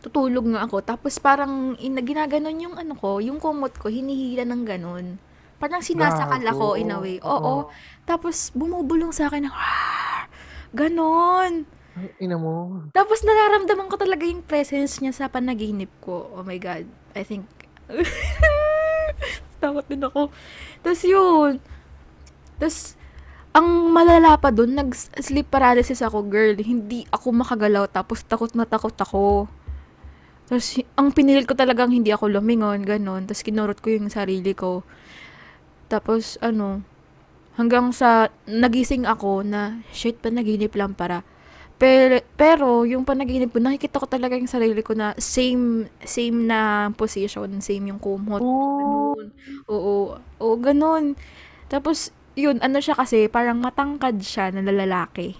tutulog nga ako. Tapos parang ina, ginaganon yung ano ko, yung kumot ko, hinihila ng ganun. Parang sinasakal ako in a way. Oo. Tapos bumubulong sa akin na, ganon. Ay, ina mo. Tapos nararamdaman ko talaga yung presence niya sa panaginip ko. Oh my God. I think... Takot din ako. Tapos yun. Tapos, ang malala pa dun, nag-sleep paralysis ako, girl. Hindi ako makagalaw. Tapos takot na takot ako. Tapos, ang pinilit ko talagang hindi ako lumingon, ganon. Tapos, kinurot ko yung sarili ko. Tapos, ano, hanggang sa nagising ako na, shit, panaginip lang para. Pero, pero yung panaginip ko, nakikita ko talaga yung sarili ko na same, same na position, same yung kumot. Oh. Ganun. Oo, oo, ganun. Tapos, yun, ano siya kasi, parang matangkad siya na lalaki.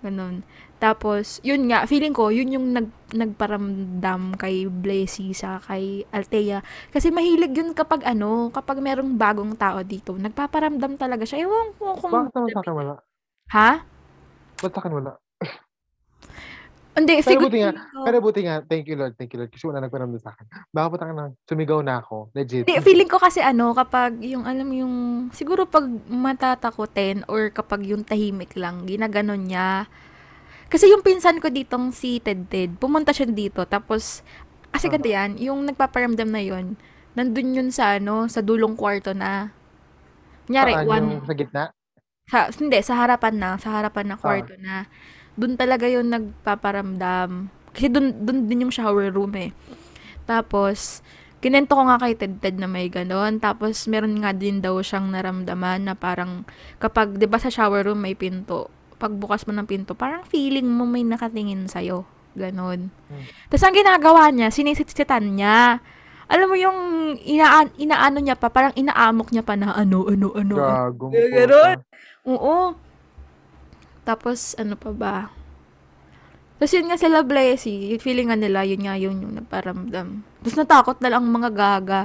Ganun. Tapos, yun nga, feeling ko, yun yung nag, nagparamdam kay Blessy sa kay Althea. Kasi mahilig yun kapag ano, kapag merong bagong tao dito, nagpaparamdam talaga siya. Ewan ko kung... Bakit naman sa akin wala? Ha? Ba't sa akin wala? Hindi, Pero buti nga, ko. pero buti nga, thank you Lord, thank you Lord. Kasi wala nagparamdam sa akin. Baka po na, sumigaw na ako. Legit. Hindi, feeling ko kasi ano, kapag yung, alam yung, siguro pag matatakotin or kapag yung tahimik lang, ginaganon niya. Kasi yung pinsan ko ditong si Ted Ted, pumunta siya dito, tapos, kasi ganito yan, yung nagpaparamdam na yun, nandun yun sa ano, sa dulong kwarto na. Kunyari, Saan one, yung sa gitna? sa, hindi, sa harapan na, sa harapan na kwarto na. Doon talaga yung nagpaparamdam. Kasi doon, doon din yung shower room eh. Tapos, kinento ko nga kay Ted Ted na may ganon. Tapos, meron nga din daw siyang naramdaman na parang, kapag, di ba sa shower room may pinto, pagbukas mo ng pinto, parang feeling mo may nakatingin sa'yo. Ganon. Hmm. Tapos, ang ginagawa niya, sinisitsitan niya. Alam mo yung inaan, inaano niya pa, parang inaamok niya pa na ano, ano, ano. Gagong Ganon. Oo. Tapos, ano pa ba? Tapos yun nga sila Blessy, yung feeling nga nila, yun nga yun yung nagparamdam. Tapos natakot na lang ang mga gaga.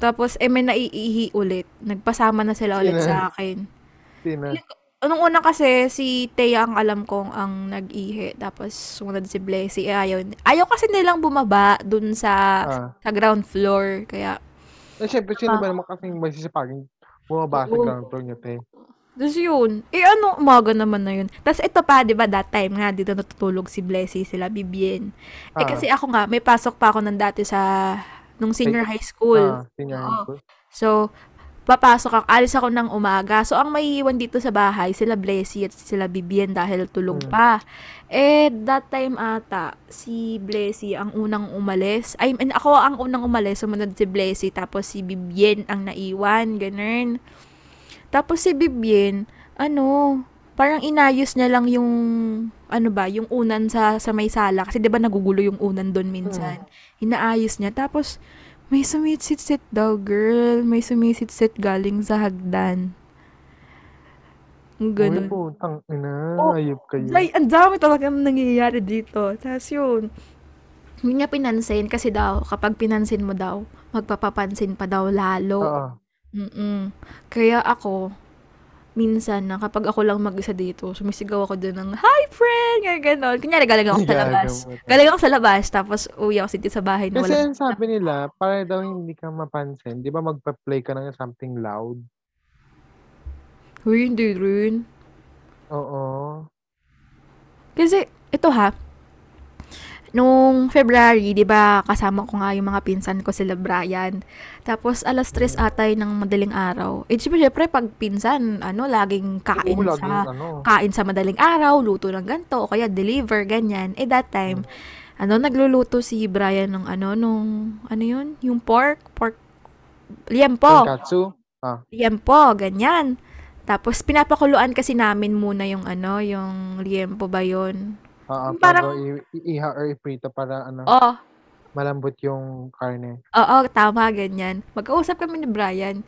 Tapos, eh, may naiihi ulit. Nagpasama na sila ulit Sino? sa akin. Sino? nung una kasi si Thea ang alam kong ang nag-ihi tapos sumunod si Blessy, eh, ayaw ayaw kasi nilang bumaba dun sa Ah. sa ground floor kaya Eh, siyempre sino Ah. ba naman kasing magsisipagin bumaba sa ground floor niyo, te? Tapos yun, eh ano, umaga naman na yun. Tapos ito pa, di ba, that time nga, dito natutulog si Blessy, sila Bibien. Eh Ah. kasi ako nga, may pasok pa ako ng dati sa, nung senior high school. Ah, senior high Oo. school. So, papasok ako, alis ako ng umaga. So, ang may iwan dito sa bahay, sila Blessy at sila Bibien dahil tulog Mm. pa. Eh, that time ata, si Blessy ang unang umalis. I mean, ako ang unang umalis, sumunod si Blessy, tapos si Bibien ang naiwan, ganun. Tapos si Bibien, ano, parang inayos niya lang yung, ano ba, yung unan sa, sa may sala. Kasi di ba nagugulo yung unan doon minsan. Inaayos niya. Tapos, may sumisit-sit daw, girl. May sumisit-sit galing sa hagdan. Ang Uy, Ganun. putang ina, Oh, ayop kayo. Ay, ang dami talagang nangyayari dito. Tapos yun, hindi niya pinansin kasi daw, kapag pinansin mo daw, magpapapansin pa daw lalo. Oo. Mm-mm. Kaya ako, minsan na kapag ako lang mag-isa dito, sumisigaw ako dun ng, Hi, friend! Nga ganon. Kunyari, galing ako sa labas. Gagamot. Galing ako sa labas, tapos uwi ako dito sa bahay na Kasi wala. ang sabi nila, para daw hindi ka mapansin, di ba magpa-play ka ng something loud? Uy, hindi rin. Oo. Kasi, ito ha, nung February, di ba, kasama ko nga yung mga pinsan ko sila Brian. Tapos, alas 3 atay ng madaling araw. Eh, syempre, syempre, pag pinsan, ano, laging kain Oo, laging sa, ano. kain sa madaling araw, luto ng ganito, o kaya deliver, ganyan. Eh, that time, ano, nagluluto si Brian ng ano, nung, ano yun, yung pork, pork, liempo. Tonkatsu. Ah. Liempo, ganyan. Tapos, pinapakuluan kasi namin muna yung ano, yung liempo ba yun? Oo, parang- iiha or iprito para ano, Oo, malambot yung karne. oo, tama, ganyan. Magkausap kami ni Brian.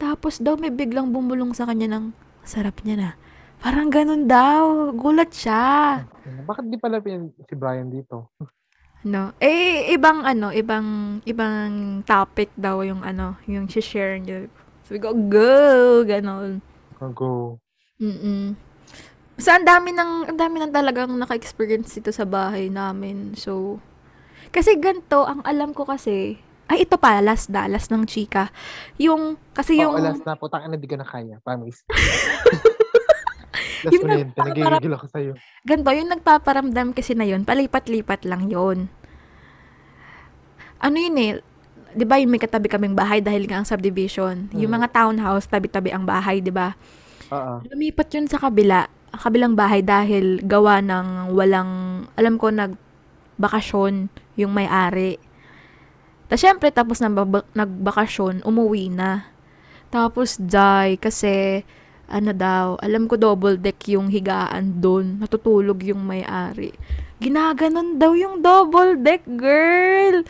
Tapos daw may biglang bumulong sa kanya ng, sarap niya na. Parang ganun daw. Gulat siya. Bakit di pala pin si Brian dito? No. Eh, ibang ano, ibang, ibang topic daw yung ano, yung share niya. So, we go, go, ganon. Go. Mm-mm. Sa ang dami ng, ang dami nang talagang naka-experience dito sa bahay namin. So, kasi ganito, ang alam ko kasi, ay ito pa, last da, last ng chika. Yung, kasi yung, Oo, last na. Putang ina, di ko na kaya. Promise. last Yung ulit. nagpaparap- Nagigigil ako sa'yo. ganito, yung nagpaparamdam kasi na yun, palipat-lipat lang yun. Ano yun eh, di ba yung may katabi kaming bahay dahil nga ang subdivision, yung Mm. mga townhouse, tabi-tabi ang bahay, di ba? Oo. Lumipat yun sa kabila, kabilang bahay dahil gawa ng walang, alam ko, nagbakasyon yung may-ari. Tapos syempre, tapos nang nagbakasyon, umuwi na. Tapos, Jai, kasi, ano daw, alam ko double deck yung higaan doon. Natutulog yung may-ari. Ginaganon daw yung double deck, girl!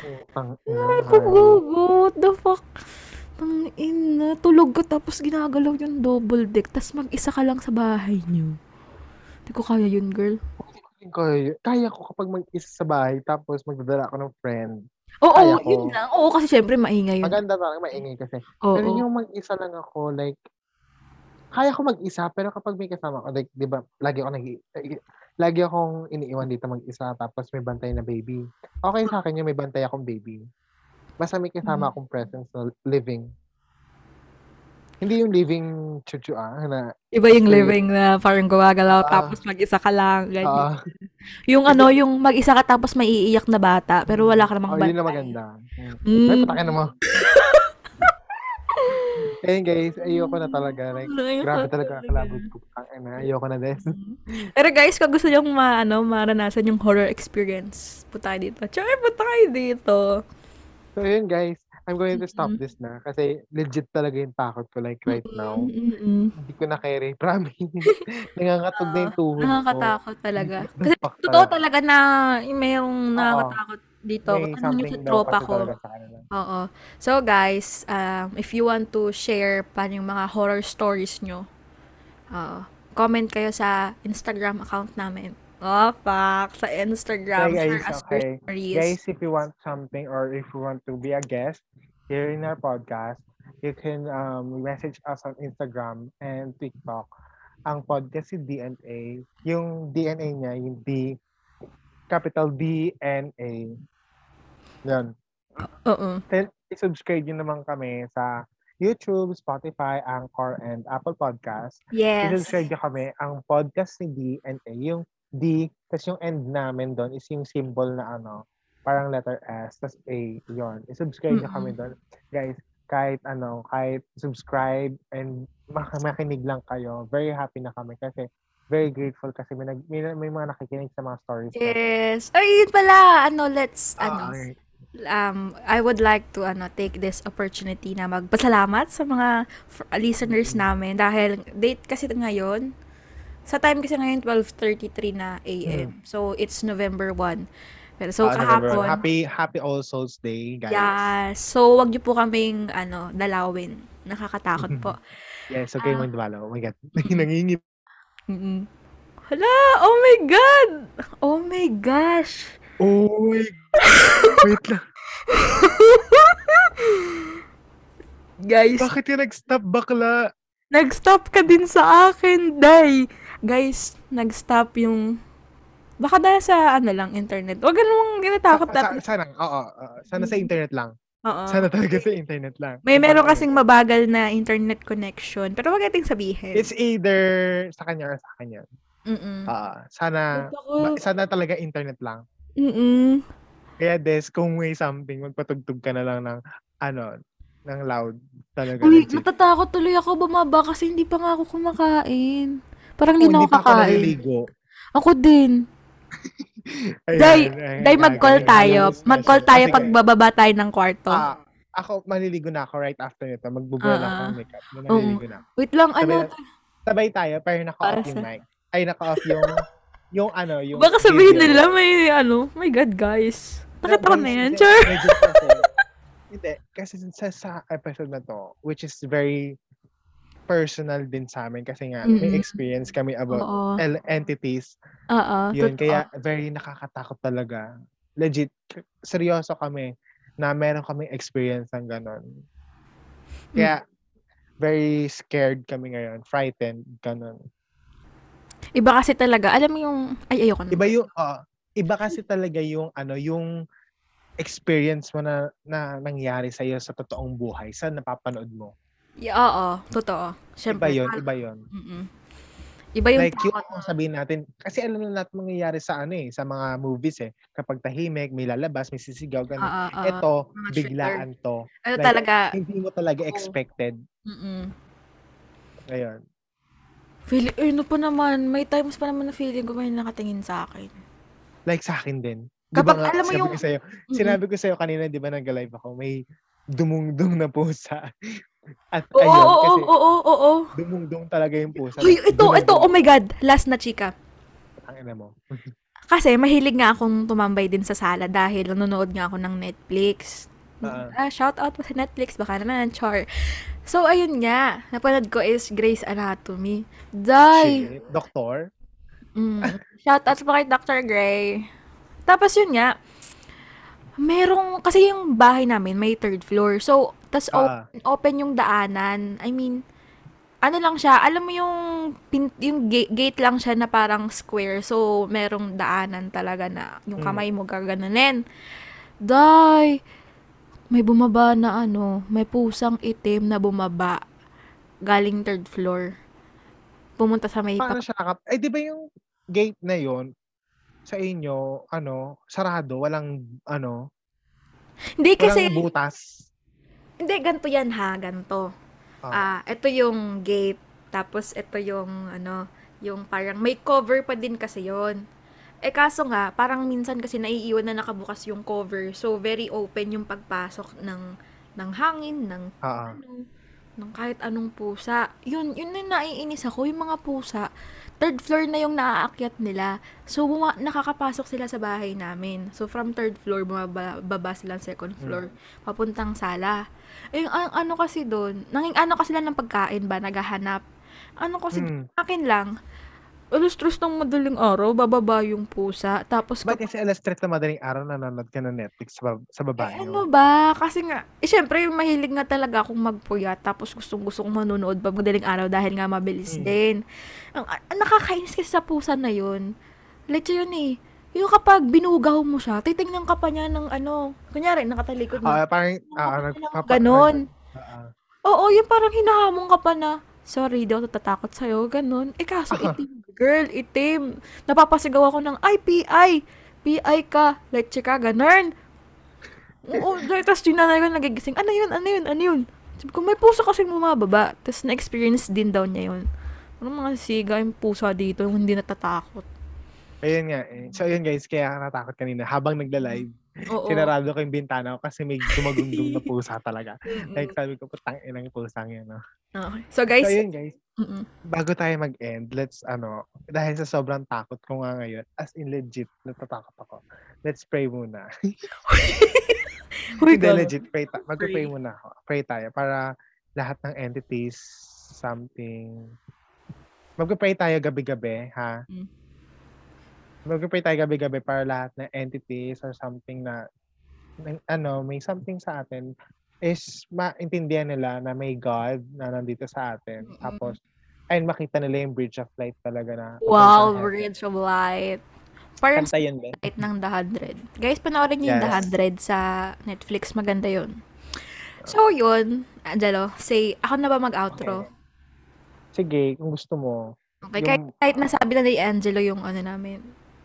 Ay, kugugo, what the fuck? Tang ina, tulog ka tapos ginagalaw yung double deck, tapos mag-isa ka lang sa bahay niyo. Hindi ko kaya yun, girl. Kaya, kaya ko kapag mag-isa sa bahay tapos magdadala ako ng friend. Oo, ko. yun lang. Oo, kasi syempre maingay yun. Maganda talaga, maingay kasi. Oo. Pero yung mag-isa lang ako, like, kaya ko mag-isa, pero kapag may kasama ko, like, di ba, lagi ako nag lagi akong iniiwan dito mag-isa, tapos may bantay na baby. Okay sa akin yung may bantay akong baby. Basta may kasama Mm. akong presence na living. Hindi yung living chuchu ah, na, Iba yung living na parang gumagalaw Ah. tapos mag-isa ka lang. Ganyan. ah, yung ano, yung mag-isa ka tapos may iiyak na bata pero wala ka namang oh, yun na bantay. maganda. Mm. Mm. Ay, patakin mo. Ayun guys, ayoko na talaga. Like, grabe talaga ko. Ang ina, ayoko na des. Pero guys, kung gusto nyo ma, ano, maranasan yung horror experience, punta kayo dito. Char, punta kayo dito. So yun guys, I'm going to stop Mm-mm. this na kasi legit talaga yung takot ko like right now. Mm-mm. Hindi ko na carry, promise. Nangangatog na yung tuhod ko. Nakakatakot talaga. Kasi totoo talaga. na mayroong nakakatakot dito. May Ano yung sa tropa ko. Oo. So guys, um, if you want to share pa yung mga horror stories nyo, uh, comment kayo sa Instagram account namin. Oh, fuck. Sa Instagram. Share guys, your okay. stories. Guys, if you want something or if you want to be a guest here in our podcast, you can um, message us on Instagram and TikTok ang podcast si DNA, yung DNA niya, yung D, capital D-N-A. Yan. Oo. Then, i-subscribe nyo naman kami sa YouTube, Spotify, Anchor, and Apple Podcast. Yes. I-subscribe nyo kami ang podcast ni D&A. Yung D, tapos yung end namin doon is yung symbol na ano, parang letter S, tapos A, yon I-subscribe nyo kami doon. Guys, kahit ano, kahit subscribe and mak- makinig lang kayo, very happy na kami kasi very grateful kasi may, nag, may, may mga nakikinig sa mga stories. Yes. Ay, yun pala. Ano, let's, Ah, ano, um, I would like to ano take this opportunity na magpasalamat sa mga f- listeners namin dahil date kasi ngayon sa time kasi ngayon 12:33 na AM. So it's November 1. Pero so November. kahapon. Happy, happy All Souls Day, guys. Yes. So wag niyo po kaming ano dalawin. Nakakatakot po. Yes, okay Ah. mo Oh my God. Nangingip. Mm. Hala, oh my god. Oh my gosh. Oh my Wait lang. Guys, Bakit ka nag-stop bakla? Nag-stop ka din sa akin, Day. Guys, nag-stop yung... Baka dahil sa ano lang, internet. Huwag ka namang ginatakot Sa, natin. sana, oo. oo. sana sa internet lang. Oo. Sana talaga sa internet lang. May meron kasing mabagal na internet connection. Pero wag nating sabihin. It's either sa kanya or sa kanya. Mm-mm. Ah, sana, ba- sana talaga internet lang. Mm-mm. Kaya des, kung may something, magpatugtog ka na lang ng, ano, ng loud. Talaga. Uy, legit. natatakot tuloy ako bumaba kasi hindi pa nga ako kumakain. Parang hindi na ako kakain. Ako din. Ayan, Day, ayan, Day, mag-call tayo. Mag-call tayo Ah, pag bababa tayo ng kwarto. Ah, ako, maliligo na ako right after nito. Magbubuo na ako Ah, ng makeup. Maliligo na ako. Wait lang, ano? Sabay, sabay tayo, pero naka-off yung sa- mic. Ay, naka-off yung, yung ano, yung Baka sabihin video. nila may ano, my God, guys. Nakita ko na yan, kasi, hindi, kasi sa, sa episode na to, which is very personal din sa amin kasi nga may Mm-mm. experience kami about Oo. L- entities. Oo, Yun, totoo. kaya very nakakatakot talaga. Legit, seryoso kami na meron kami experience ng ganon. Kaya, very scared kami ngayon, frightened, ganon. Iba kasi talaga, alam mo yung, ay, ayoko na. Iba yung, ah, iba kasi talaga yung, ano, yung experience mo na, na nangyari sa'yo sa totoong buhay, sa napapanood mo. Y- oo, totoo. Iba Siyempre. yun, iba yun. Mm-mm. Iba yung like yung takot. sabihin natin, kasi alam na natin mangyayari sa ano eh, sa mga movies eh. Kapag tahimik, may lalabas, may sisigaw, gano'n. oo. Ito, mga biglaan to. Ano like, talaga, Hindi mo talaga Oo. expected. mm Ngayon. Feeling, eh, ano pa naman, may times pa naman na feeling ko may nakatingin sa akin. Like sa akin din. Di Kapag nga, alam mo yung- ko sa'yo, Mm-mm. sinabi ko sa'yo kanina, di ba nag-live ako, may dumungdung na pusa. At Oo, ayun, oo, kasi oo, oo, oo. dumungdung talaga yung pusa. Uy, ito, ito, oh my God, last na chika. Ang ina mo. Kasi mahilig nga akong tumambay din sa sala dahil nanonood nga ako ng Netflix. Ah. Ah, shout out sa Netflix, baka naman, char. So, ayun nga, napanood ko is Grey's Anatomy. Shit. Doktor? Mm. Shout out po kay Dr. Gray. Tapos yun nga, merong, kasi yung bahay namin may third floor. So, tas Ah. open, open yung daanan. I mean, ano lang siya, alam mo yung, pin, yung gate, gate lang siya na parang square. So, merong daanan talaga na yung Mm. kamay mo gaganunin. Day! May bumaba na ano, may pusang itim na bumaba galing third floor. Pumunta sa may Paano siya nakap... Eh, di ba yung gate na yon sa inyo, ano, sarado, walang, ano, Hindi kasi, walang butas. Hindi, ganito yan ha, ganito. Ah. Ah, ito yung gate, tapos ito yung, ano, yung parang may cover pa din kasi yon Eh kaso nga, parang minsan kasi naiiwan na nakabukas yung cover. So, very open yung pagpasok ng, ng hangin, ng Ah, ah. ano, ng kahit anong pusa. Yun, yun na yung naiinis ako, yung mga pusa. Third floor na yung naaakyat nila. So, buma- nakakapasok sila sa bahay namin. So, from third floor, bumababa sila sa second floor, papuntang sala. Eh, ang ano kasi doon, nanging ano kasi sila ng pagkain ba, naghahanap. Ano kasi, Hmm. akin lang, alas stress ng madaling araw, bababa yung pusa. Tapos Ba't kasi alas 3 na madaling araw nanonood ka ng Netflix sa, bab- sa baba Eh, ano ba? Kasi nga, eh, syempre, mahilig nga talaga akong magpuyat. Tapos gustong gusto kong manonood pag madaling araw dahil nga mabilis Mm. din. Ang, ang nakakainis kasi sa pusa na yun. Like yun eh. Yung kapag binugaw mo siya, titingnan ka pa niya ng ano. Kunyari, nakatalikod mo. Ah, parang, ah, Nakakapal nagpapa- Ganon. ah, ah. Oo, yung parang hinahamon ka pa na, sorry, di ako tatakot sa'yo, ganun. Eh kaso itim, girl, itim. Napapasigaw ako ng, ay, PI, PI ka, leche ka, ganun. Oo, tapos yung nanay ko nagigising, ano yun, ano yun, ano yun. Sabi ko, may puso kasing bumababa. Tapos na-experience din daw niya yun. Ano mga siga yung pusa dito, yung hindi natatakot. Ayun nga eh. So, ayun guys, kaya ako natakot kanina. Habang nagla-live, Oo. sinarado ko yung bintana ko kasi may gumagundong na pusa talaga. Like, sabi ko, putang inang pusang yan, no? Okay. So guys, So, ayun guys, mm-mm. bago tayo mag-end, let's, ano, dahil sa sobrang takot ko nga ngayon, as in legit, natatakot ako. Let's pray muna. Hindi, legit, pray ta- mag-pray Pray. muna ako. Pray tayo para lahat ng entities, something, mag-pray tayo gabi-gabi, ha? Mm. Mag-pray tayo gabi-gabi para lahat ng entities or something na, na- ano, may something sa atin is maintindihan nila na may God na nandito sa atin. Mm-mm. Tapos, ayun, makita nila yung bridge of light talaga na. Wow. Bridge of Light. Parang Kanta yun, Ben. Light ng The 100. Guys, panoorin niyo yung The Yes. 100 sa Netflix. Maganda yun. So, yun. Angelo, say, ako na ba mag-outro? Sige, kung gusto mo. Okay, kahit, Yung- kahit nasabi na ni Angelo yung ano namin.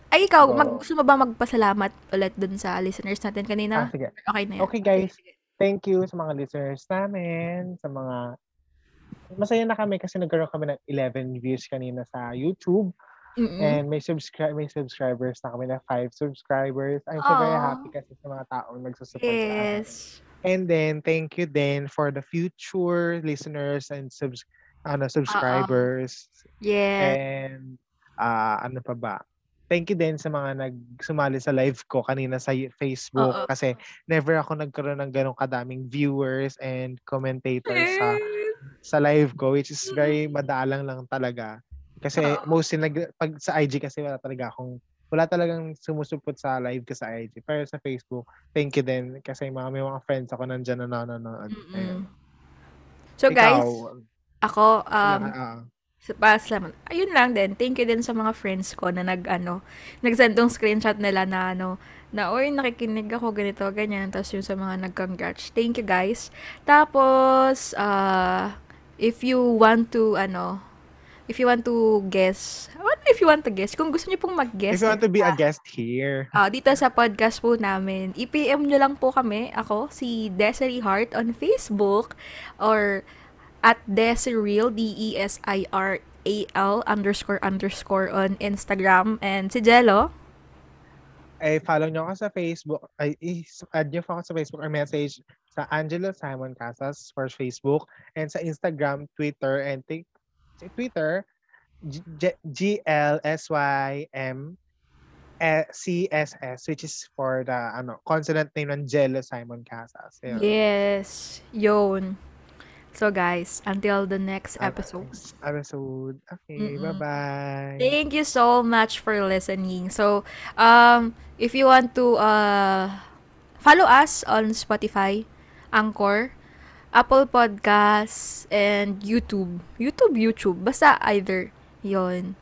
Ay, ikaw, Oo. mag, gusto mo ba magpasalamat ulit dun sa listeners natin Ah, kanina? sige. Okay na yan. Okay, guys. Thank you sa mga listeners namin, sa mga masaya na kami kasi nagkaroon kami ng 11 views kanina sa YouTube Mm-mm. and may subscribe may subscribers na kami na 5 subscribers. I'm so very Aw. happy kasi sa mga taong nagsusupport sa amin. Yes. And then thank you then for the future listeners and subs ano subscribers Yes. and ah ano pa ba? Thank you din sa mga nagsumali sa live ko kanina sa Facebook Oo. kasi never ako nagkaroon ng ganong kadaming viewers and commentators sa sa live ko which is very madalang lang talaga. Kasi Oo. mostly nag pag sa IG kasi wala talaga akong wala talagang sumusupot sa live ko sa IG. Pero sa Facebook, thank you din kasi mga may mga friends ako nandiyan na nanonood. Ayun. So, guys, Ikaw, ako, um, ah, Sa pasalamat. Ayun lang din. Thank you din sa mga friends ko na nag ano, nagsend ng screenshot nila na ano, na oy nakikinig ako ganito ganyan tapos yung sa mga nag-congrats. Thank you guys. Tapos uh, if you want to ano, if you want to guess, what if you want to guess? Kung gusto niyo pong mag-guess, if you want to be a guest here, Ah, dito sa podcast po namin, i-PM nyo lang po kami, ako, si Desiree Hart on Facebook or at Desireel, D-E-S-I-R-A-L underscore underscore on Instagram. And si Jello, ay follow nyo ako sa Facebook, ay i-add nyo ako sa Facebook or message sa Angelo Simon Casas for Facebook and sa Instagram, Twitter, and sa Twitter, G-L-S-Y-M eh, C-S-S, which is for the ano consonant name ng Jello Simon Casas. Ayun. yes, yun. So guys, until the next episode. Episode. Okay, Mm-mm. bye-bye. Thank you so much for listening. So, um, if you want to uh, follow us on Spotify, Anchor, Apple Podcasts, and YouTube. YouTube, YouTube. Basta either. Yon.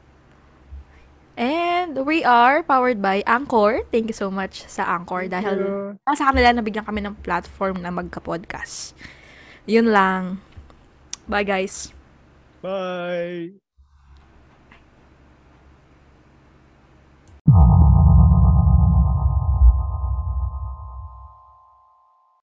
And we are powered by Anchor. Thank you so much sa Anchor Thank dahil you. sa kanila nabigyan kami ng platform na magka-podcast. Yun lang. Bye guys. Bye.